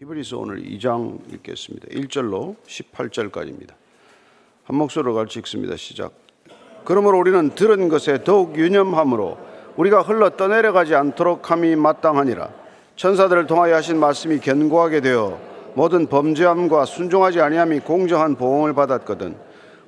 히브리서 오늘 2장 읽겠습니다. 1절로 18절까지입니다. 한 목소리로 같이 읽습니다. 시작. 그러므로 우리는 들은 것에 더욱 유념함으로 우리가 흘러 떠내려가지 않도록 함이 마땅하니라. 천사들을 통하여 하신 말씀이 견고하게 되어 모든 범죄함과 순종하지 아니함이 공정한 보응을 받았거든.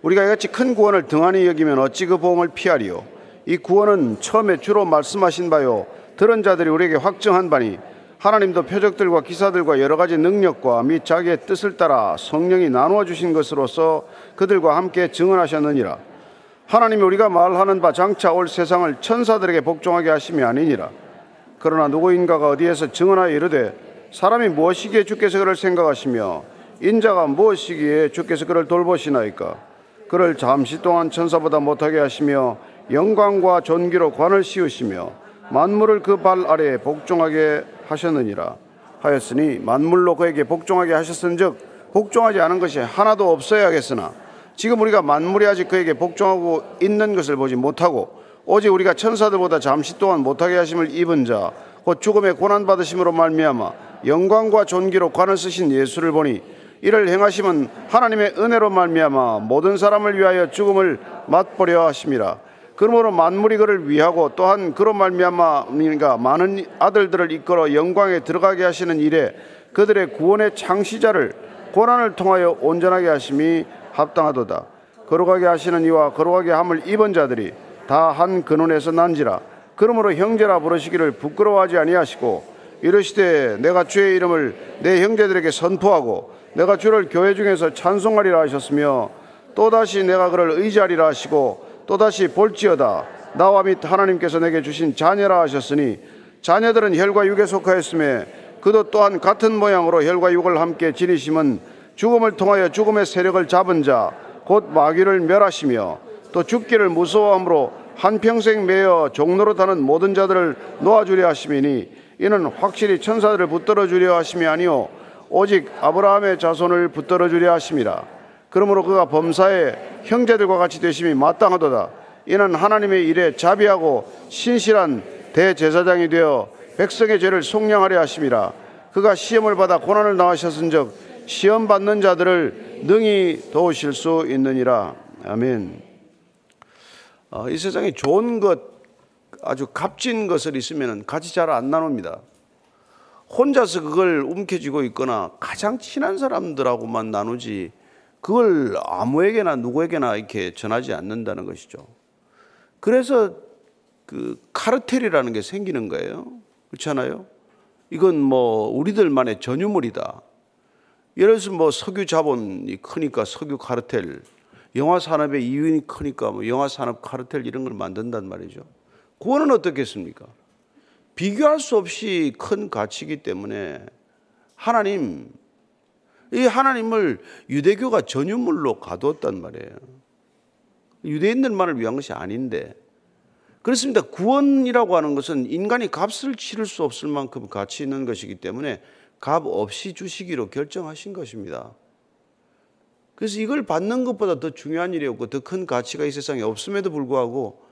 우리가 이같이 큰 구원을 등한히 여기면 어찌 그 보응을 피하리요? 이 구원은 처음에 주로 말씀하신 바요 들은 자들이 우리에게 확정한 바니 하나님도 표적들과 기사들과 여러 가지 능력과 및 자기의 뜻을 따라 성령이 나누어 주신 것으로서 그들과 함께 증언하셨느니라. 하나님이 우리가 말하는 바 장차 올 세상을 천사들에게 복종하게 하심이 아니니라. 그러나 누구인가가 어디에서 증언하여 이르되 사람이 무엇이기에 주께서 그를 생각하시며 인자가 무엇이기에 주께서 그를 돌보시나이까. 그를 잠시 동안 천사보다 못하게 하시며 영광과 존귀로 관을 씌우시며 만물을 그 발 아래에 복종하게 하셨느니라 하였으니 만물로 그에게 복종하게 하셨은즉 복종하지 않은 것이 하나도 없어야겠으나 지금 우리가 만물이 아직 그에게 복종하고 있는 것을 보지 못하고 오직 우리가 천사들보다 잠시 동안 못하게 하심을 입은 자 곧 죽음의 고난 받으심으로 말미암아 영광과 존귀로 관을 쓰신 예수를 보니 이를 행하심은 하나님의 은혜로 말미암아 모든 사람을 위하여 죽음을 맛보려 하심이라 그러므로 만물이 그를 위하고 또한 그로 말미암아 많은 아들들을 이끌어 영광에 들어가게 하시는 일에 그들의 구원의 창시자를 고난을 통하여 온전하게 하심이 합당하도다. 거룩하게 하시는 이와 거룩하게 함을 입은 자들이 다 한 근원에서 난지라. 그러므로 형제라 부르시기를 부끄러워하지 아니하시고 이르시되 내가 주의 이름을 내 형제들에게 선포하고 내가 주를 교회 중에서 찬송하리라 하셨으며 또다시 내가 그를 의지하리라 하시고 또다시 볼지어다 나와 및 하나님께서 내게 주신 자녀라 하셨으니 자녀들은 혈과 육에 속하였음에 그도 또한 같은 모양으로 혈과 육을 함께 지니심은 죽음을 통하여 죽음의 세력을 잡은 자 곧 마귀를 멸하시며 또 죽기를 무서워함으로 한평생 매여 종로로 타는 모든 자들을 놓아주려 하심이니 이는 확실히 천사들을 붙들어 주려 하심이 아니요 오직 아브라함의 자손을 붙들어 주려 하심이라 그러므로 그가 범사에 형제들과 같이 되심이 마땅하도다. 이는 하나님의 일에 자비하고 신실한 대제사장이 되어 백성의 죄를 속량하려 하심이라. 그가 시험을 받아 고난을 당하셨은즉 시험 받는 자들을 능히 도우실 수 있느니라. 아멘. 어, 이 세상에 좋은 것, 아주 값진 것을 있으면 같이 잘 안 나눕니다. 혼자서 그걸 움켜쥐고 있거나 가장 친한 사람들하고만 나누지 그걸 아무에게나 누구에게나 이렇게 전하지 않는다는 것이죠. 그래서 그 카르텔이라는 게 생기는 거예요. 그렇잖아요. 이건 뭐 우리들만의 전유물이다. 예를 들어서 뭐 석유 자본이 크니까 석유 카르텔, 영화 산업의 이윤이 크니까 뭐 영화 산업 카르텔 이런 걸 만든단 말이죠. 그거는 어떻겠습니까? 비교할 수 없이 큰 가치이기 때문에 하나님 이 하나님을 유대교가 전유물로 가두었단 말이에요. 유대인들만을 위한 것이 아닌데. 그렇습니다. 구원이라고 하는 것은 인간이 값을 치를 수 없을 만큼 가치 있는 것이기 때문에 값 없이 주시기로 결정하신 것입니다. 그래서 이걸 받는 것보다 더 중요한 일이 없고 더 큰 가치가 이 세상에 없음에도 불구하고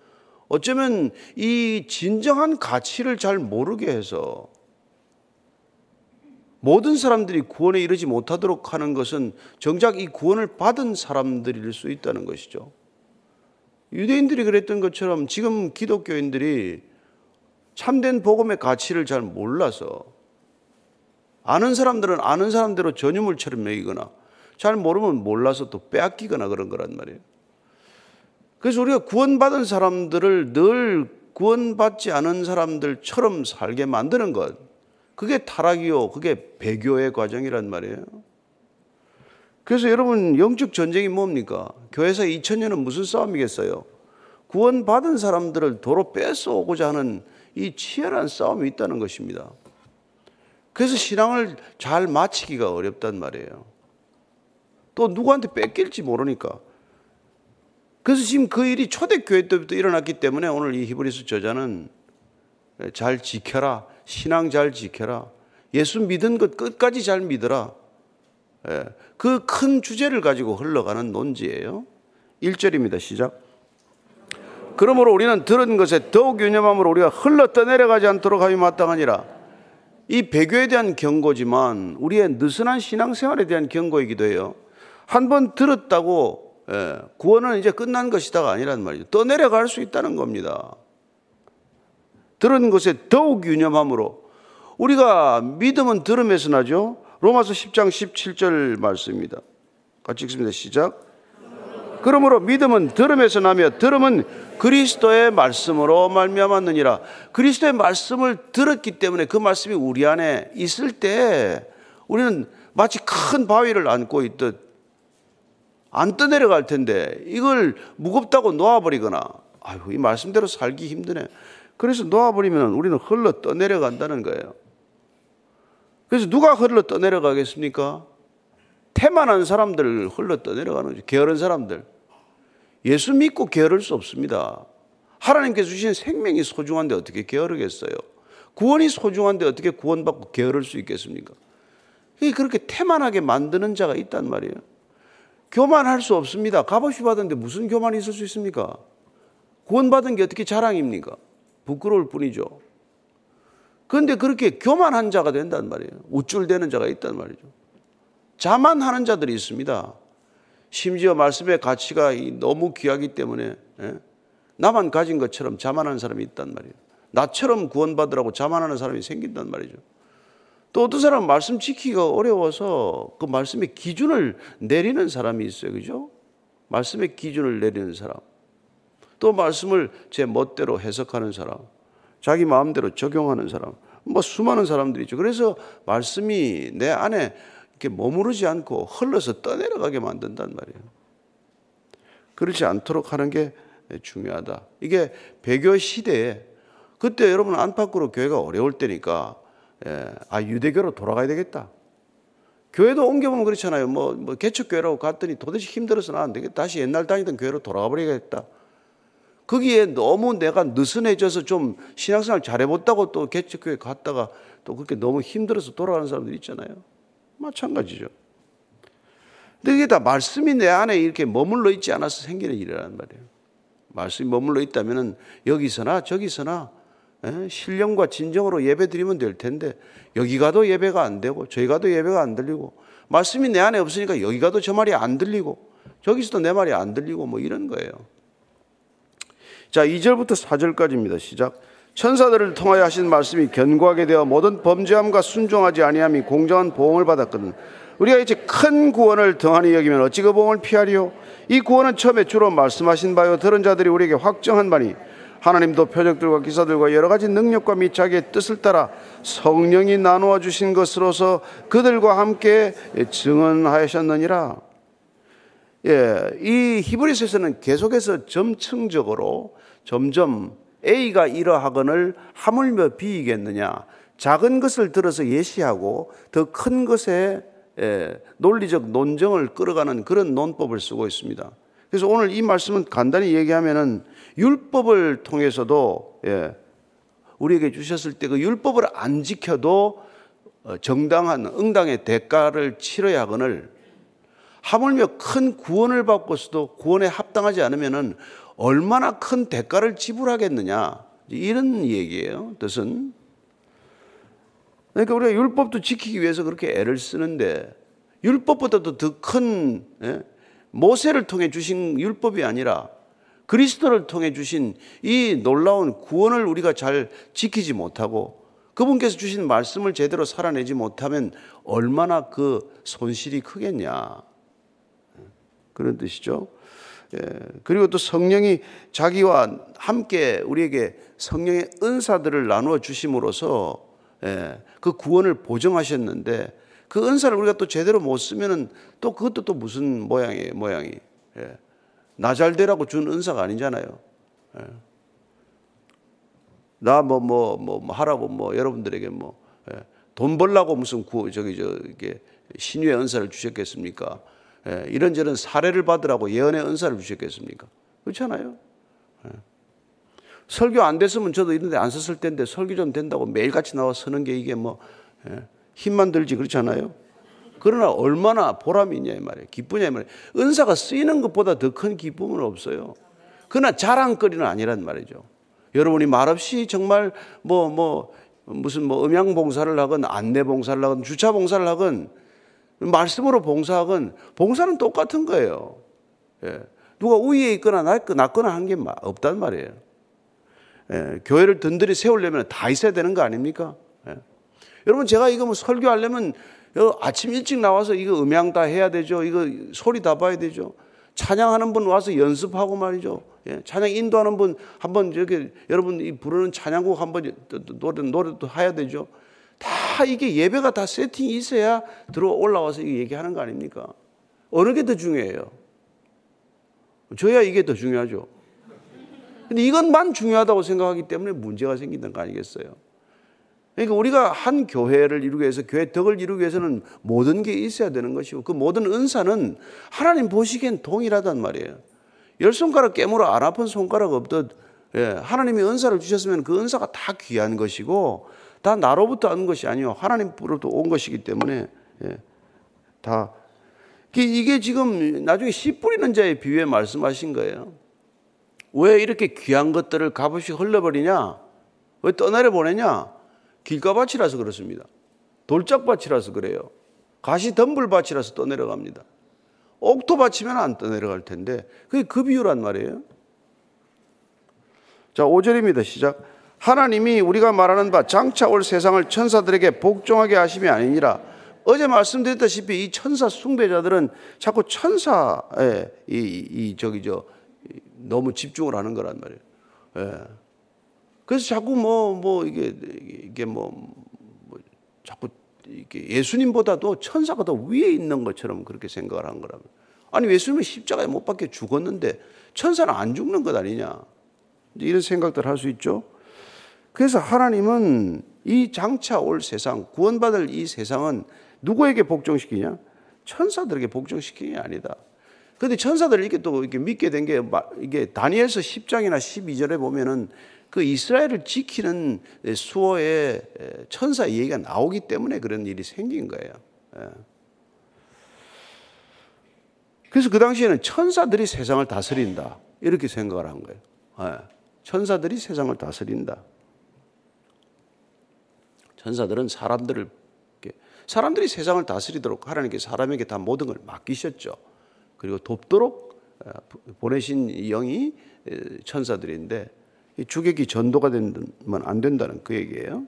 어쩌면 이 진정한 가치를 잘 모르게 해서 모든 사람들이 구원에 이르지 못하도록 하는 것은 정작 이 구원을 받은 사람들일 수 있다는 것이죠. 유대인들이 그랬던 것처럼 지금 기독교인들이 참된 복음의 가치를 잘 몰라서 아는 사람들은 아는 사람대로 전유물처럼 매기거나 잘 모르면 몰라서 또 빼앗기거나 그런 거란 말이에요. 그래서 우리가 구원받은 사람들을 늘 구원받지 않은 사람들처럼 살게 만드는 것. 그게 타락이요. 그게 배교의 과정이란 말이에요. 그래서 여러분, 영적 전쟁이 뭡니까? 교회에서 2000년은 무슨 싸움이겠어요? 구원받은 사람들을 도로 뺏어오고자 하는 이 치열한 싸움이 있다는 것입니다. 그래서 신앙을 잘 마치기가 어렵단 말이에요. 또 누구한테 뺏길지 모르니까. 그래서 지금 그 일이 초대교회 때부터 일어났기 때문에 오늘 이 히브리서 저자는 잘 지켜라. 신앙 잘 지켜라. 예수 믿은 것 끝까지 잘 믿어라. 예, 그큰 주제를 가지고 흘러가는 논지예요. 1절입니다. 시작. 그러므로 우리는 들은 것에 더욱 유념함으로 우리가 흘러 떠내려가지 않도록 하기 마땅하니라. 이 배교에 대한 경고지만 우리의 느슨한 신앙생활에 대한 경고이기도 해요. 한 번 들었다고 예, 구원은 이제 끝난 것이다가 아니란 말이죠. 떠내려갈 수 있다는 겁니다. 들은 것에 더욱 유념함으로 우리가 믿음은 들음에서 나죠. 로마서 10장 17절 말씀입니다. 같이 읽습니다. 시작. 그러므로 믿음은 들음에서 나며 들음은 그리스도의 말씀으로 말미암았느니라. 그리스도의 말씀을 들었기 때문에 그 말씀이 우리 안에 있을 때 우리는 마치 큰 바위를 안고 있듯 안 떠내려갈 텐데 이걸 무겁다고 놓아버리거나 아유 이 말씀대로 살기 힘드네. 그래서 놓아버리면 우리는 흘러 떠내려간다는 거예요. 그래서 누가 흘러 떠내려가겠습니까? 태만한 사람들 흘러 떠내려가는 거죠. 게으른 사람들. 예수 믿고 게으를 수 없습니다. 하나님께서 주신 생명이 소중한데 어떻게 게으르겠어요? 구원이 소중한데 어떻게 구원받고 게으를 수 있겠습니까? 그렇게 태만하게 만드는 자가 있단 말이에요. 교만할 수 없습니다. 값없이 받았는데 무슨 교만이 있을 수 있습니까? 구원받은 게 어떻게 자랑입니까? 부끄러울 뿐이죠. 그런데 그렇게 교만한 자가 된단 말이에요. 우쭐대는 자가 있단 말이죠. 자만하는 자들이 있습니다. 심지어 말씀의 가치가 너무 귀하기 때문에 예? 나만 가진 것처럼 자만하는 사람이 있단 말이에요. 나처럼 구원받으라고 자만하는 사람이 생긴단 말이죠. 또 어떤 사람은 말씀 지키기가 어려워서 그 말씀의 기준을 내리는 사람이 있어요. 그죠? 말씀의 기준을 내리는 사람. 또 말씀을 제 멋대로 해석하는 사람. 자기 마음대로 적용하는 사람. 뭐 수많은 사람들이 있죠. 그래서 말씀이 내 안에 이렇게 머무르지 않고 흘러서 떠내려가게 만든단 말이에요. 그렇지 않도록 하는 게 중요하다. 이게 배교 시대에 그때 여러분 안팎으로 교회가 어려울 때니까 예, 아 유대교로 돌아가야 되겠다. 교회도 옮겨보면 그렇잖아요. 뭐, 뭐 개척교회라고 갔더니 도대체 힘들어서 나안 되겠다. 다시 옛날 다니던 교회로 돌아가 버리겠다. 거기에 너무 내가 느슨해져서 좀 신앙생활 잘해봤다고 또 개척교회 갔다가 또 그렇게 너무 힘들어서 돌아가는 사람들 있잖아요. 마찬가지죠. 근데 이게 다 말씀이 내 안에 이렇게 머물러 있지 않아서 생기는 일이란 말이에요. 말씀이 머물러 있다면 여기서나 저기서나 예? 신령과 진정으로 예배 드리면 될 텐데 여기 가도 예배가 안 되고 저기 가도 예배가 안 들리고 말씀이 내 안에 없으니까 여기 가도 저 말이 안 들리고 저기서도 내 말이 안 들리고 뭐 이런 거예요. 자, 2절부터 4절까지입니다. 시작. 천사들을 통하여 하신 말씀이 견고하게 되어 모든 범죄함과 순종하지 아니함이 공정한 보험을 받았거든. 우리가 이제 큰 구원을 등한히 여기면 어찌 그 보험을 피하리요? 이 구원은 처음에 주로 말씀하신 바요 들은 자들이 우리에게 확정한 바니 하나님도 표적들과 기사들과 여러 가지 능력과 및 자기의 뜻을 따라 성령이 나누어 주신 것으로서 그들과 함께 증언하셨느니라. 예, 이 히브리서에서는 계속해서 점층적으로 점점 A가 이러하거늘 하물며 B이겠느냐. 작은 것을 들어서 예시하고 더 큰 것에 예, 논리적 논정을 끌어가는 그런 논법을 쓰고 있습니다. 그래서 오늘 이 말씀은 간단히 얘기하면은 율법을 통해서도 예, 우리에게 주셨을 때 그 율법을 안 지켜도 어, 정당한 응당의 대가를 치러야 하거늘 하물며 큰 구원을 받고서도 구원에 합당하지 않으면은 얼마나 큰 대가를 지불하겠느냐 이런 얘기예요. 뜻은 그러니까 우리가 율법도 지키기 위해서 그렇게 애를 쓰는데 율법보다도 더큰 예, 모세를 통해 주신 율법이 아니라 그리스도를 통해 주신 이 놀라운 구원을 우리가 잘 지키지 못하고 그분께서 주신 말씀을 제대로 살아내지 못하면 얼마나 그 손실이 크겠냐. 그런 뜻이죠. 예, 그리고 또 성령이 자기와 함께 우리에게 성령의 은사들을 나누어 주심으로써 예, 그 구원을 보정하셨는데 그 은사를 우리가 또 제대로 못 쓰면은 또 그것도 또 무슨 모양이에요, 모양이. 예. 나잘 되라고 준 은사가 아니잖아요. 예. 나뭐 뭐 뭐 뭐 하라고 뭐 여러분들에게 뭐돈 예. 벌라고 무슨 구 저기 저 이게 신유의 은사를 주셨겠습니까? 예. 이런저런 사례를 받으라고 예언의 은사를 주셨겠습니까? 그렇잖아요. 예. 설교 안 됐으면 저도 이런 데 안 썼을 텐데 설교 좀 된다고 매일같이 나와 서는 게 이게 뭐 예. 힘만 들지 그렇잖아요. 그러나 얼마나 보람이 있냐 이 말이에요. 기쁘냐 이 말이에요. 은사가 쓰이는 것보다 더 큰 기쁨은 없어요. 그러나 자랑거리는 아니란 말이죠. 여러분이 말없이 정말 뭐, 뭐, 무슨 뭐 음양 봉사를 하건 안내 봉사를 하건 주차 봉사를 하건 말씀으로 봉사하건 봉사는 똑같은 거예요. 예. 누가 우위에 있거나 낮거나 한 게 없단 말이에요. 예. 교회를 든든히 세우려면 다 있어야 되는 거 아닙니까? 예. 여러분 제가 이거 뭐 설교하려면 아침 일찍 나와서 이거 음향 다 해야 되죠. 이거 소리 다 봐야 되죠. 찬양하는 분 와서 연습하고 말이죠. 예, 찬양 인도하는 분 한번 이렇게 여러분 이 부르는 찬양곡 한번 노래 노래도 해야 되죠. 다 이게 예배가 다 세팅이 있어야 들어 올라와서 얘기하는 거 아닙니까? 어느 게 더 중요해요? 저야 이게 더 중요하죠. 근데 이것만 중요하다고 생각하기 때문에 문제가 생긴다는 거 아니겠어요? 그러니까 우리가 한 교회를 이루기 위해서 교회 덕을 이루기 위해서는 모든 게 있어야 되는 것이고 그 모든 은사는 하나님 보시기엔 동일하단 말이에요. 열 손가락 깨물어 안 아픈 손가락 없듯 예, 하나님이 은사를 주셨으면 그 은사가 다 귀한 것이고 다 나로부터 온 것이 아니요 하나님으로부터 온 것이기 때문에 예, 다 이게 지금 나중에 씨 뿌리는 자의 비유에 말씀하신 거예요. 왜 이렇게 귀한 것들을 값없이 흘려버리냐? 왜 떠나려 보내냐? 길가밭이라서 그렇습니다. 돌짝밭이라서 그래요. 가시 덤불밭이라서 떠내려갑니다. 옥토밭이면 안 떠내려갈 텐데 그게 그 비유란 말이에요. 자, 5절입니다. 시작. 하나님이 우리가 말하는 바 장차 올 세상을 천사들에게 복종하게 하심이 아니니라. 어제 말씀드렸다시피 이 천사 숭배자들은 자꾸 천사에 이, 이 저기 저 너무 집중을 하는 거란 말이에요. 예. 그래서 자꾸 뭐, 뭐, 이게, 이게 뭐, 뭐 자꾸 이게 예수님보다도 천사가 더 위에 있는 것처럼 그렇게 생각을 한 거라면. 아니, 예수님은 십자가에 못 박혀 죽었는데 천사는 안 죽는 것 아니냐. 이런 생각들 할 수 있죠. 그래서 하나님은 이 장차 올 세상, 구원받을 이 세상은 누구에게 복종시키냐? 천사들에게 복종시키는 게 아니다. 근데 천사들을 이렇게 또 이렇게 믿게 된 게 이게 다니엘서 10장이나 12절에 보면은 그 이스라엘을 지키는 수호의 천사 얘기가 나오기 때문에 그런 일이 생긴 거예요. 예. 그래서 그 당시에는 천사들이 세상을 다스린다. 이렇게 생각을 한 거예요. 예. 천사들이 세상을 다스린다. 천사들은 사람들을 사람들이 세상을 다스리도록 하나님께 사람에게 다 모든 걸 맡기셨죠. 그리고 돕도록 보내신 영이 천사들인데 주객이 전도가 되면 안 된다는 그 얘기예요.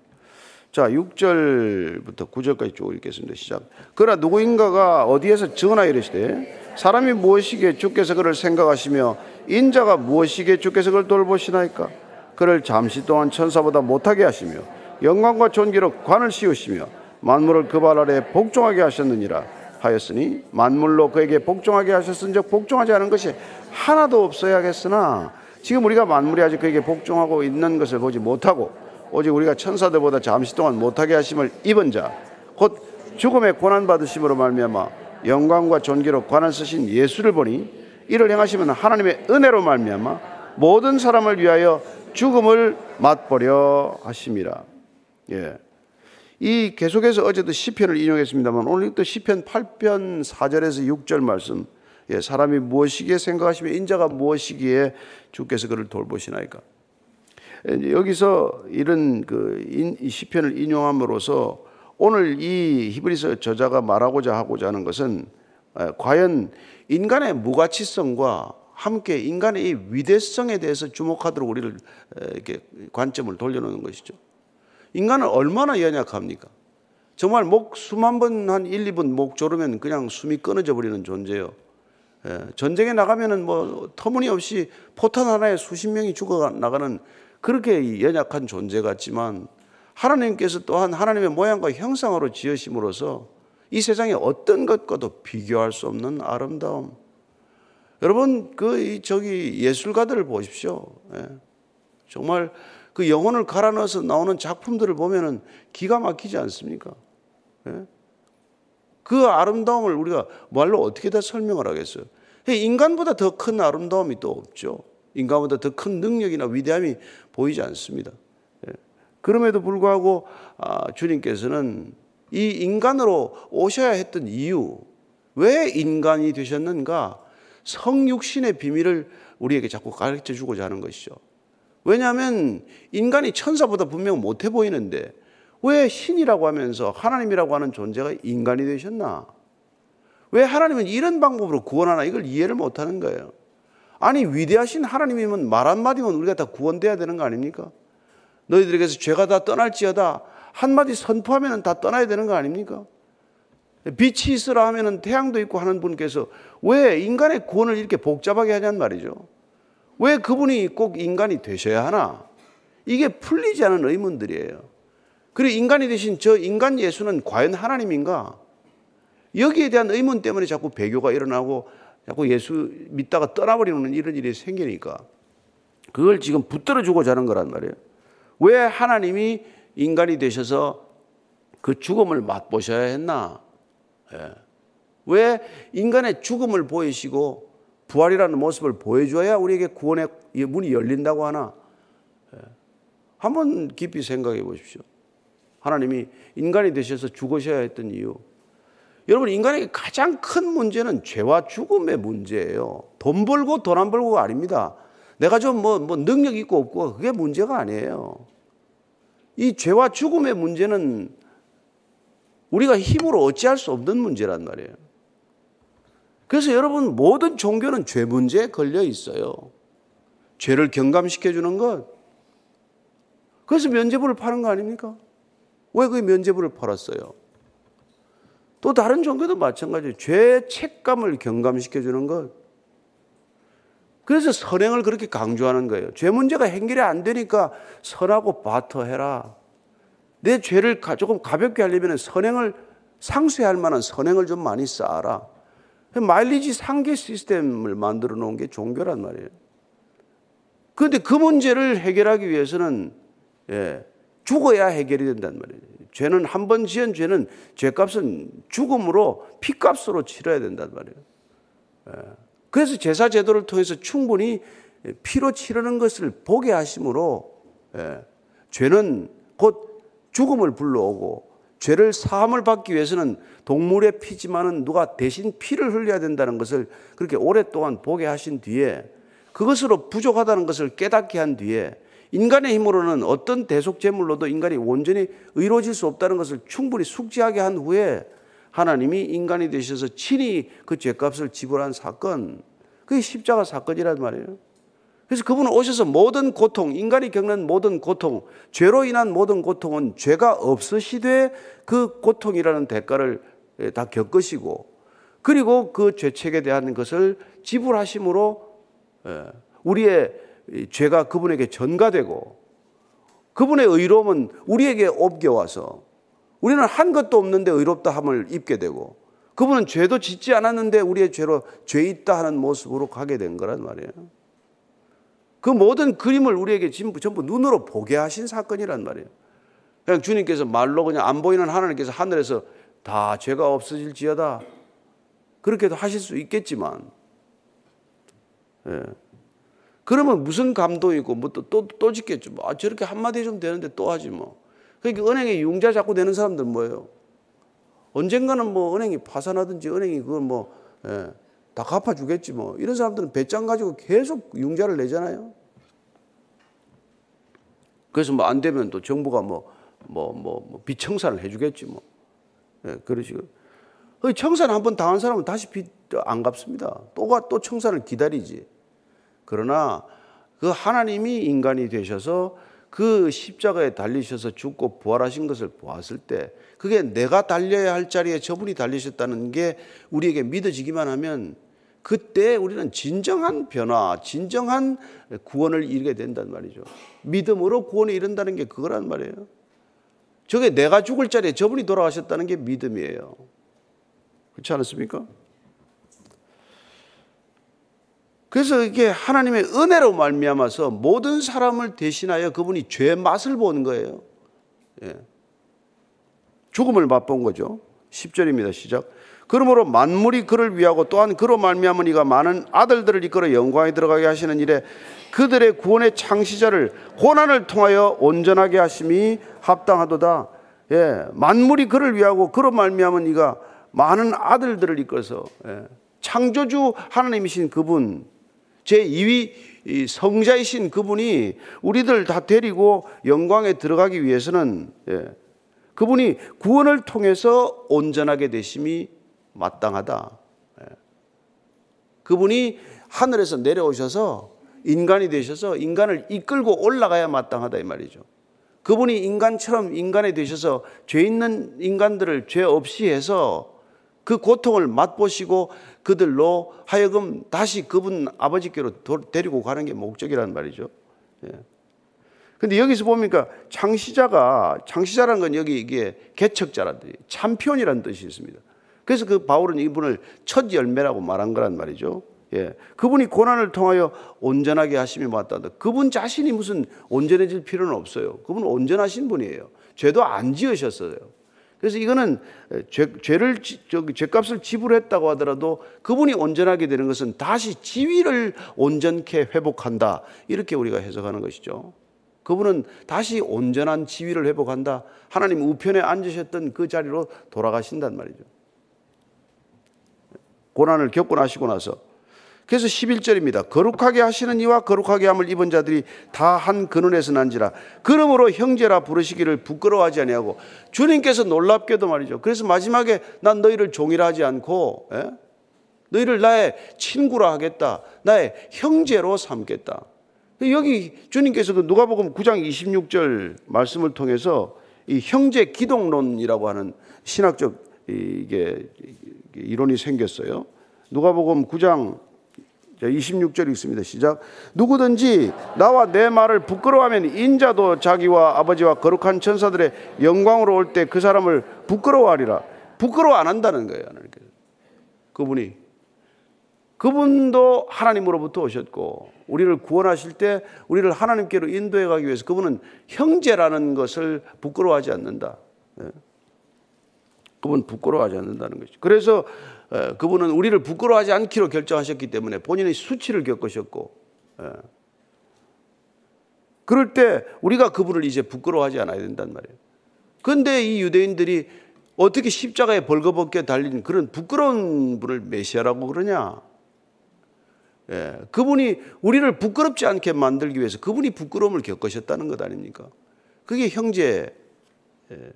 자, 6절부터 9절까지 쭉 읽겠습니다. 시작. 그러나 누구인가가 어디에서 전하 이르시되 사람이 무엇이기에 주께서 그를 생각하시며 인자가 무엇이기에 주께서 그를 돌보시나이까 그를 잠시 동안 천사보다 못하게 하시며 영광과 존귀로 관을 씌우시며 만물을 그 발 아래 복종하게 하셨느니라 하였으니 만물로 그에게 복종하게 하셨은즉 복종하지 않은 것이 하나도 없어야겠으나 지금 우리가 만물이 아직 그에게 복종하고 있는 것을 보지 못하고 오직 우리가 천사들보다 잠시 동안 못하게 하심을 입은 자 곧 죽음의 고난 받으심으로 말미암아 영광과 존귀로 관을 쓰신 예수를 보니 이를 행하시면 하나님의 은혜로 말미암아 모든 사람을 위하여 죽음을 맛보려 하심이라. 예. 이 계속해서 어제도 시편을 인용했습니다만 오늘 또 시편 8편 4절에서 6절 말씀 예, 사람이 무엇이기에 생각하시면 인자가 무엇이기에 주께서 그를 돌보시나이까. 여기서 이런 그 시편을 인용함으로써 오늘 이 히브리서 저자가 말하고자 하고자 하는 것은 과연 인간의 무가치성과 함께 인간의 이 위대성에 대해서 주목하도록 우리를 이렇게 관점을 돌려놓는 것이죠. 인간은 얼마나 연약합니까? 정말 목 수만 번 한 1, 2분 목 조르면 그냥 숨이 끊어져 버리는 존재예요. 예, 전쟁에 나가면은 뭐 터무니없이 포탄 하나에 수십 명이 죽어 나가는 그렇게 연약한 존재 같지만 하나님께서 또한 하나님의 모양과 형상으로 지으심으로써 이 세상의 어떤 것과도 비교할 수 없는 아름다움. 여러분 그 저기 예술가들을 보십시오. 예. 정말 그 영혼을 갈아 넣어서 나오는 작품들을 보면은 기가 막히지 않습니까? 예? 그 아름다움을 우리가 말로 어떻게 다 설명을 하겠어요? 인간보다 더 큰 아름다움이 또 없죠. 인간보다 더 큰 능력이나 위대함이 보이지 않습니다. 예. 그럼에도 불구하고 아, 주님께서는 이 인간으로 오셔야 했던 이유, 왜 인간이 되셨는가? 성육신의 비밀을 우리에게 자꾸 가르쳐 주고자 하는 것이죠. 왜냐하면 인간이 천사보다 분명 못해 보이는데 왜 신이라고 하면서 하나님이라고 하는 존재가 인간이 되셨나? 왜 하나님은 이런 방법으로 구원하나 이걸 이해를 못 하는 거예요. 아니 위대하신 하나님이면 말 한마디면 우리가 다 구원돼야 되는 거 아닙니까? 너희들에게서 죄가 다 떠날지어다 한마디 선포하면 다 떠나야 되는 거 아닙니까? 빛이 있으라 하면 태양도 있고 하는 분께서 왜 인간의 구원을 이렇게 복잡하게 하냔 말이죠. 왜 그분이 꼭 인간이 되셔야 하나? 이게 풀리지 않은 의문들이에요. 그리고 인간이 되신 저 인간 예수는 과연 하나님인가? 여기에 대한 의문 때문에 자꾸 배교가 일어나고 자꾸 예수 믿다가 떠나버리는 이런 일이 생기니까 그걸 지금 붙들어 주고자 하는 거란 말이에요. 왜 하나님이 인간이 되셔서 그 죽음을 맛보셔야 했나? 예. 왜 인간의 죽음을 보이시고 부활이라는 모습을 보여줘야 우리에게 구원의 문이 열린다고 하나? 예. 한번 깊이 생각해 보십시오. 하나님이 인간이 되셔서 죽으셔야 했던 이유. 여러분, 인간에게 가장 큰 문제는 죄와 죽음의 문제예요. 돈 벌고 돈 안 벌고가 아닙니다. 내가 좀 뭐, 뭐 능력 있고 없고 그게 문제가 아니에요. 이 죄와 죽음의 문제는 우리가 힘으로 어찌할 수 없는 문제란 말이에요. 그래서 여러분 모든 종교는 죄 문제에 걸려 있어요. 죄를 경감시켜 주는 것. 그래서 면죄부를 파는 거 아닙니까? 왜 그 면죄부를 팔았어요? 또 다른 종교도 마찬가지예요. 죄 책감을 경감시켜 주는 것. 그래서 선행을 그렇게 강조하는 거예요. 죄 문제가 해결이 안 되니까 선하고 바터해라. 내 죄를 조금 가볍게 하려면 선행을 상쇄할 만한 선행을 좀 많이 쌓아라. 마일리지 상계 시스템을 만들어 놓은 게 종교란 말이에요. 그런데 그 문제를 해결하기 위해서는 예, 죽어야 해결이 된단 말이에요. 죄는 한 번 지은 죄는 죄값은 죽음으로 피값으로 치러야 된단 말이에요. 예. 그래서 제사 제도를 통해서 충분히 피로 치르는 것을 보게 하심으로 예, 죄는 곧 죽음을 불러오고 죄를 사함을 받기 위해서는 동물의 피지만은 누가 대신 피를 흘려야 된다는 것을 그렇게 오랫동안 보게 하신 뒤에 그것으로 부족하다는 것을 깨닫게 한 뒤에 인간의 힘으로는 어떤 대속 제물로도 인간이 온전히 의로워질 수 없다는 것을 충분히 숙지하게 한 후에 하나님이 인간이 되셔서 친히 그 죄값을 지불한 사건, 그게 십자가 사건이란 말이에요. 그래서 그분은 오셔서 모든 고통, 인간이 겪는 모든 고통, 죄로 인한 모든 고통은 죄가 없으시되 그 고통이라는 대가를 다 겪으시고 그리고 그 죄책에 대한 것을 지불하심으로 우리의 죄가 그분에게 전가되고 그분의 의로움은 우리에게 옮겨와서 우리는 한 것도 없는데 의롭다 함을 입게 되고 그분은 죄도 짓지 않았는데 우리의 죄로 죄 있다 하는 모습으로 가게 된 거란 말이에요. 그 모든 그림을 우리에게 전부 눈으로 보게 하신 사건이란 말이에요. 그냥 주님께서 말로 그냥 안 보이는 하나님께서 하늘에서 다 죄가 없어질지어다. 그렇게도 하실 수 있겠지만, 예. 그러면 무슨 감동이고, 뭐 또, 또, 또 짓겠죠. 뭐, 아, 저렇게 한마디 좀 되는데 또 하지 뭐. 그러니까 은행에 융자 잡고 되는 사람들 뭐예요? 언젠가는 뭐 은행이 파산하든지 은행이 그걸 뭐, 예, 다 갚아주겠지 뭐. 이런 사람들은 배짱 가지고 계속 융자를 내잖아요. 그래서 뭐 안 되면 또 정부가 뭐, 뭐, 뭐, 뭐 비청산을 해주겠지 뭐. 예, 그러시고. 청산 한 번 당한 사람은 다시 빚 안 갚습니다. 또가 또 청산을 기다리지. 그러나 그 하나님이 인간이 되셔서 그 십자가에 달리셔서 죽고 부활하신 것을 보았을 때 그게 내가 달려야 할 자리에 저분이 달리셨다는 게 우리에게 믿어지기만 하면 그때 우리는 진정한 변화, 진정한 구원을 이루게 된단 말이죠. 믿음으로 구원에 이른다는 게 그거란 말이에요. 저게 내가 죽을 자리에 저분이 돌아가셨다는 게 믿음이에요. 그렇지 않습니까? 그래서 이게 하나님의 은혜로 말미암아서 모든 사람을 대신하여 그분이 죄의 맛을 보는 거예요. 예. 죽음을 맛본 거죠. 10절입니다. 시작. 그러므로 만물이 그를 위하고 또한 그로 말미암은 이가 많은 아들들을 이끌어 영광에 들어가게 하시는 일에 그들의 구원의 창시자를 고난을 통하여 온전하게 하심이 합당하도다. 예, 만물이 그를 위하고 그로 말미암은 이가 많은 아들들을 이끌어서 예, 창조주 하나님이신 그분 제 2위 성자이신 그분이 우리들 다 데리고 영광에 들어가기 위해서는 예, 그분이 구원을 통해서 온전하게 되심이 마땅하다. 예. 그분이 하늘에서 내려오셔서 인간이 되셔서 인간을 이끌고 올라가야 마땅하다 이 말이죠. 그분이 인간처럼 인간이 되셔서 죄 있는 인간들을 죄 없이 해서 그 고통을 맛보시고 그들로 하여금 다시 그분 아버지께로 데리고 가는 게 목적이란 말이죠. 예. 근데 여기서 보니까 창시자가 창시자라는 건 여기 이게 개척자란 뜻이 참편이라는 뜻이 있습니다. 그래서 그 바울은 이분을 첫 열매라고 말한 거란 말이죠. 예. 그분이 고난을 통하여 온전하게 하심이 맞다. 그분 자신이 무슨 온전해질 필요는 없어요. 그분은 온전하신 분이에요. 죄도 안 지으셨어요. 그래서 이거는 죄, 죄를 저기 죄값을 지불했다고 하더라도 그분이 온전하게 되는 것은 다시 지위를 온전케 회복한다. 이렇게 우리가 해석하는 것이죠. 그분은 다시 온전한 지위를 회복한다. 하나님 우편에 앉으셨던 그 자리로 돌아가신단 말이죠. 고난을 겪고 나시고 나서 그래서 11절입니다. 거룩하게 하시는 이와 거룩하게 함을 입은 자들이 다 한 근원에서 난지라. 그러므로 형제라 부르시기를 부끄러워하지 아니하고 주님께서 놀랍게도 말이죠. 그래서 마지막에 난 너희를 종이라 하지 않고 예? 너희를 나의 친구라 하겠다. 나의 형제로 삼겠다. 여기 주님께서 그 누가복음 9장 26절 말씀을 통해서 이 형제 기독론이라고 하는 신학적 이게 이론이 생겼어요. 누가복음 9장 26절 있습니다. 시작. 누구든지 나와 내 말을 부끄러워하면 인자도 자기와 아버지와 거룩한 천사들의 영광으로 올 때 그 사람을 부끄러워하리라. 부끄러워 안 한다는 거예요. 그분이. 그분도 하나님으로부터 오셨고, 우리를 구원하실 때 우리를 하나님께로 인도해 가기 위해서 그분은 형제라는 것을 부끄러워하지 않는다. 예. 그분 부끄러워하지 않는다는 것이죠. 그래서 그분은 우리를 부끄러워하지 않기로 결정하셨기 때문에 본인의 수치를 겪으셨고, 그럴 때 우리가 그분을 이제 부끄러워하지 않아야 된단 말이에요. 그런데 이 유대인들이 어떻게 십자가에 벌거벗게 달린 그런 부끄러운 분을 메시아라고 그러냐? 예, 그분이 우리를 부끄럽지 않게 만들기 위해서 그분이 부끄러움을 겪으셨다는 것 아닙니까? 그게 형제. 예.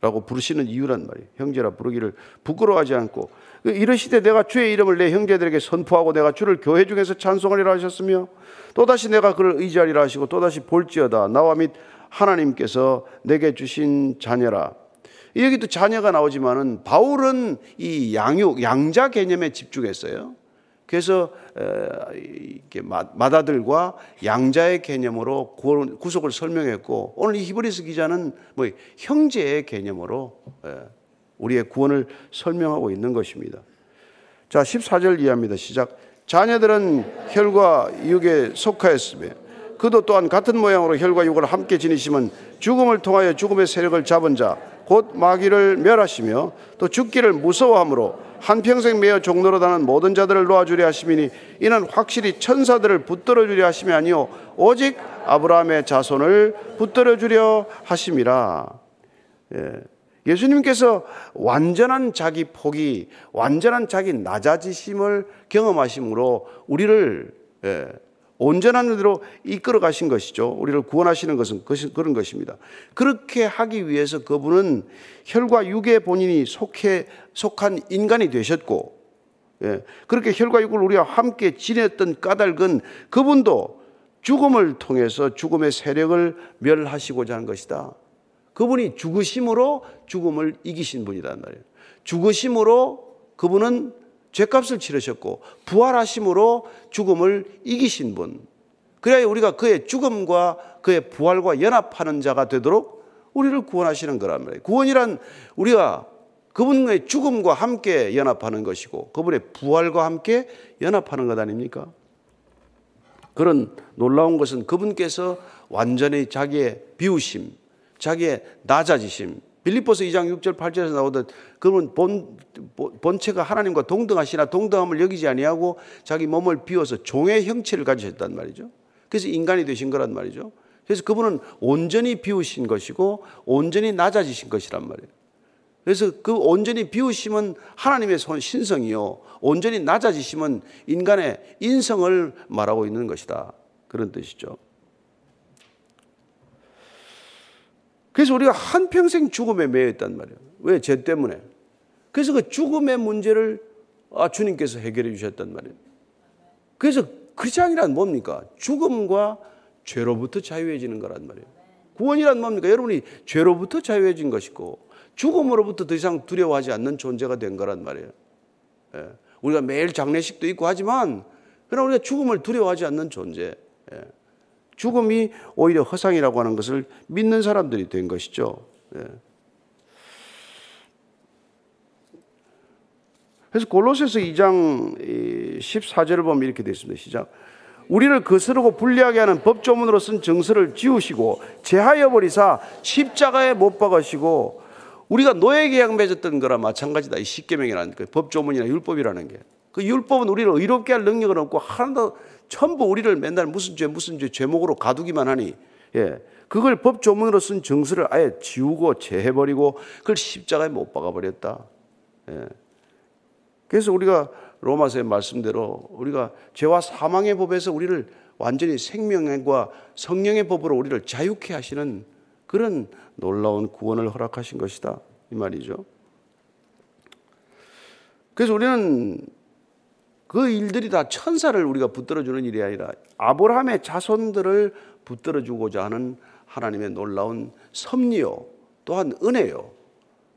라고 부르시는 이유란 말이에요. 형제라 부르기를 부끄러워하지 않고 이러시되 내가 주의 이름을 내 형제들에게 선포하고 내가 주를 교회 중에서 찬송하리라 하셨으며 또다시 내가 그를 의지하리라 하시고 또다시 볼지어다 나와 및 하나님께서 내게 주신 자녀라. 여기도 자녀가 나오지만은 바울은 이 양육 양자 개념에 집중했어요. 그래서 이렇게 마다들과 양자의 개념으로 구속을 설명했고 오늘 이 히브리스 기자는 뭐 형제의 개념으로 우리의 구원을 설명하고 있는 것입니다. 자, 14절 이해합니다. 시작. 자녀들은 혈과 육에 속하였으며 그도 또한 같은 모양으로 혈과 육을 함께 지니시면 죽음을 통하여 죽음의 세력을 잡은 자 곧 마귀를 멸하시며 또 죽기를 무서워함으로 한평생 매어 종로로 다는 모든 자들을 놓아주려 하심이니 이는 확실히 천사들을 붙들어 주려 하심이 아니요 오직 아브라함의 자손을 붙들어 주려 하심이라. 예. 예수님께서 완전한 자기 포기, 완전한 자기 낮아지심을 경험하심으로 우리를 예, 온전한 대로 이끌어 가신 것이죠. 우리를 구원하시는 것은 그런 것입니다. 그렇게 하기 위해서 그분은 혈과 육의 본인이 속해 속한 인간이 되셨고, 예, 그렇게 혈과 육을 우리와 함께 지냈던 까닭은 그분도 죽음을 통해서 죽음의 세력을 멸하시고자 한 것이다. 그분이 죽으심으로 죽음을 이기신 분이란 말이에요. 죽으심으로 그분은 죄값을 치르셨고 부활하심으로 죽음을 이기신 분. 그래야 우리가 그의 죽음과 그의 부활과 연합하는 자가 되도록 우리를 구원하시는 거란 말이에요. 구원이란 우리가 그분의 죽음과 함께 연합하는 것이고 그분의 부활과 함께 연합하는 것 아닙니까? 그런 놀라운 것은 그분께서 완전히 자기의 비우심, 자기의 낮아지심, 빌리포스 2장 6절 8절에서 나오듯 그러면 본, 본체가 하나님과 동등하시나 동등함을 여기지 아니하고 자기 몸을 비워서 종의 형체를 가지셨단 말이죠. 그래서 인간이 되신 거란 말이죠. 그래서 그분은 온전히 비우신 것이고 온전히 낮아지신 것이란 말이에요. 그래서 그 온전히 비우심은 하나님의 신성이요. 온전히 낮아지심은 인간의 인성을 말하고 있는 것이다. 그런 뜻이죠. 그래서 우리가 한평생 죽음에 매여 있단 말이에요. 왜? 죄 때문에. 그래서 그 죽음의 문제를 아, 주님께서 해결해 주셨단 말이에요. 그래서 크리스찬이란 뭡니까? 죽음과 죄로부터 자유해지는 거란 말이에요. 구원이란 뭡니까? 여러분이 죄로부터 자유해진 것이고 죽음으로부터 더 이상 두려워하지 않는 존재가 된 거란 말이에요. 예. 우리가 매일 장례식도 있고 하지만 그러나 우리가 죽음을 두려워하지 않는 존재. 예. 죽음이 오히려 허상이라고 하는 것을 믿는 사람들이 된 것이죠. 예. 그래서 골로새서 2장 14절을 보면 이렇게 되어 있습니다. 시작. 우리를 거스르고 불리하게 하는 법조문으로 쓴 정서를 지우시고 제하여 버리사 십자가에 못 박으시고 우리가 노예 계약 맺었던 거라 마찬가지다. 이 십계명이라는 그 법조문이나 율법이라는 게. 그 율법은 우리를 의롭게 할 능력은 없고 하나도 전부 우리를 맨날 무슨 죄 무슨 죄 제목으로 가두기만 하니 예. 그걸 법 조문으로 쓴 정서를 아예 지우고 제해버리고 그걸 십자가에 못 박아 버렸다. 예. 그래서 우리가 로마서의 말씀대로 우리가 죄와 사망의 법에서 우리를 완전히 생명과 성령의 법으로 우리를 자유케 하시는 그런 놀라운 구원을 허락하신 것이다. 이 말이죠. 그래서 우리는 그 일들이 다 천사를 우리가 붙들어주는 일이 아니라 아브라함의 자손들을 붙들어주고자 하는 하나님의 놀라운 섭리요 또한 은혜요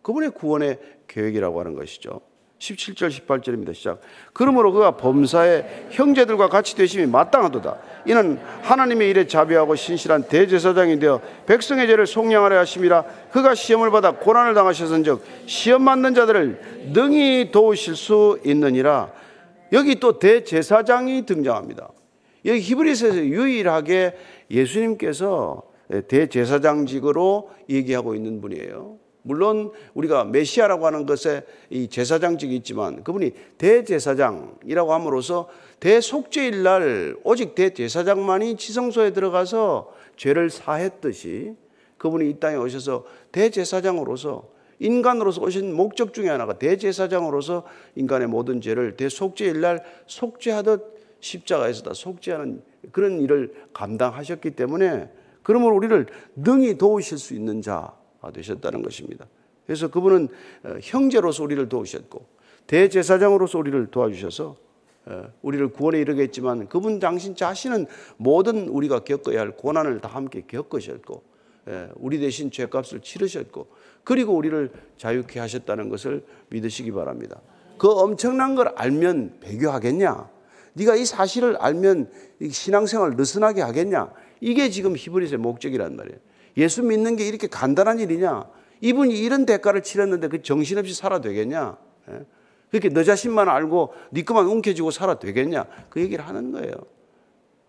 그분의 구원의 계획이라고 하는 것이죠. 17절 18절입니다. 시작. 그러므로 그가 범사의 형제들과 같이 되심이 마땅하도다. 이는 하나님의 일에 자비하고 신실한 대제사장이 되어 백성의 죄를 속량하려 하심이라 그가 시험을 받아 고난을 당하셨은즉 시험 맞는 자들을 능히 도우실 수 있느니라. 여기 또 대제사장이 등장합니다. 여기 히브리서에서 유일하게 예수님께서 대제사장직으로 얘기하고 있는 분이에요. 물론 우리가 메시아라고 하는 것에 이 제사장직이 있지만 그분이 대제사장이라고 함으로써 대속죄일 날 오직 대제사장만이 지성소에 들어가서 죄를 사했듯이 그분이 이 땅에 오셔서 대제사장으로서 인간으로서 오신 목적 중에 하나가 대제사장으로서 인간의 모든 죄를 대속죄일 날 속죄하듯 십자가에서 다 속죄하는 그런 일을 감당하셨기 때문에 그러므로 우리를 능히 도우실 수 있는 자 되셨다는 것입니다. 그래서 그분은 어, 형제로서 우리를 도우셨고 대제사장으로서 우리를 도와주셔서 어, 우리를 구원에 이르겠지만 그분 당신 자신은 모든 우리가 겪어야 할 고난을 다 함께 겪으셨고 예, 우리 대신 죄값을 치르셨고 그리고 우리를 자유케 하셨다는 것을 믿으시기 바랍니다. 그 엄청난 걸 알면 배교하겠냐? 네가 이 사실을 알면 신앙생활 느슨하게 하겠냐? 이게 지금 히브리서의 목적이란 말이에요. 예수 믿는 게 이렇게 간단한 일이냐? 이분이 이런 대가를 치렀는데 그 정신없이 살아 되겠냐? 예? 그렇게 너 자신만 알고 네 것만 움켜쥐고 살아 되겠냐? 그 얘기를 하는 거예요.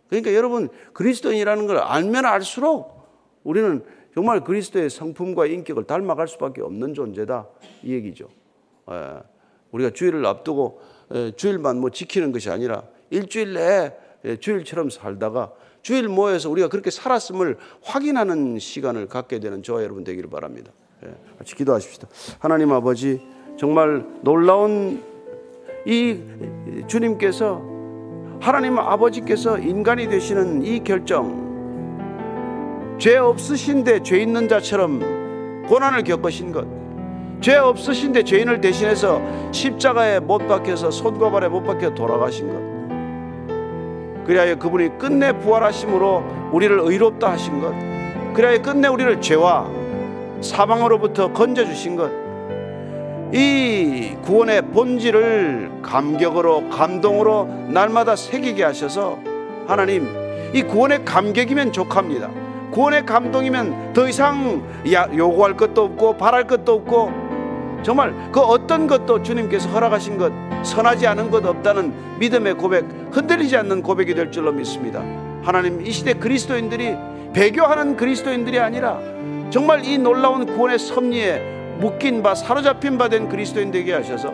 그러니까 여러분 그리스도인이라는 걸 알면 알수록 우리는 정말 그리스도의 성품과 인격을 닮아갈 수밖에 없는 존재다 이 얘기죠. 예. 우리가 주일을 앞두고 예, 주일만 뭐 지키는 것이 아니라 일주일 내에 주일처럼 살다가 주일 모여서 우리가 그렇게 살았음을 확인하는 시간을 갖게 되는 저와 여러분 되기를 바랍니다. 예, 같이 기도하십시다. 하나님 아버지 정말 놀라운 이 주님께서 하나님 아버지께서 인간이 되시는 이 결정 죄 없으신데 죄 있는 자처럼 고난을 겪으신 것. 죄 없으신데 죄인을 대신해서 십자가에 못 박혀서 손과 발에 못 박혀 돌아가신 것. 그리하여 그분이 끝내 부활하심으로 우리를 의롭다 하신 것. 그리하여 끝내 우리를 죄와 사망으로부터 건져주신 것. 이 구원의 본질을 감격으로 감동으로 날마다 새기게 하셔서 하나님 이 구원의 감격이면 족합니다. 구원의 감동이면 더 이상 요구할 것도 없고 바랄 것도 없고 정말 그 어떤 것도 주님께서 허락하신 것 선하지 않은 것 없다는 믿음의 고백 흔들리지 않는 고백이 될 줄로 믿습니다. 하나님 이 시대 그리스도인들이 배교하는 그리스도인들이 아니라 정말 이 놀라운 구원의 섭리에 묶인 바 사로잡힌 바 된 그리스도인 되게 하셔서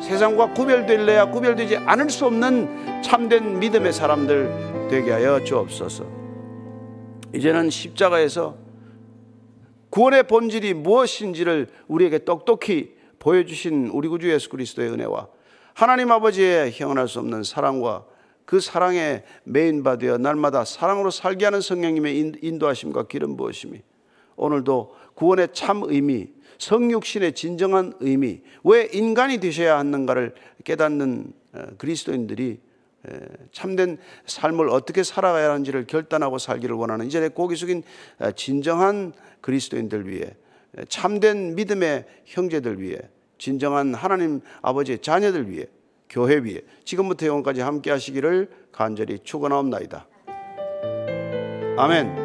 세상과 구별될래야 구별되지 않을 수 없는 참된 믿음의 사람들 되게 하여 주옵소서. 이제는 십자가에서 구원의 본질이 무엇인지를 우리에게 똑똑히 보여주신 우리 구주 예수 그리스도의 은혜와 하나님 아버지의 형언할 수 없는 사랑과 그 사랑에 메인바 되어 날마다 사랑으로 살게 하는 성령님의 인도하심과 기름 부으심이 오늘도 구원의 참 의미, 성육신의 진정한 의미, 왜 인간이 되셔야 하는가를 깨닫는 어, 그리스도인들이 참된 삶을 어떻게 살아가야 하는지를 결단하고 살기를 원하는 이전에 고기 숙인 어, 진정한 그리스도인들 위해 참된 믿음의 형제들 위해 진정한 하나님 아버지의 자녀들 위해 교회 위해 지금부터 영원까지 함께 하시기를 간절히 축원하옵나이다. 아멘.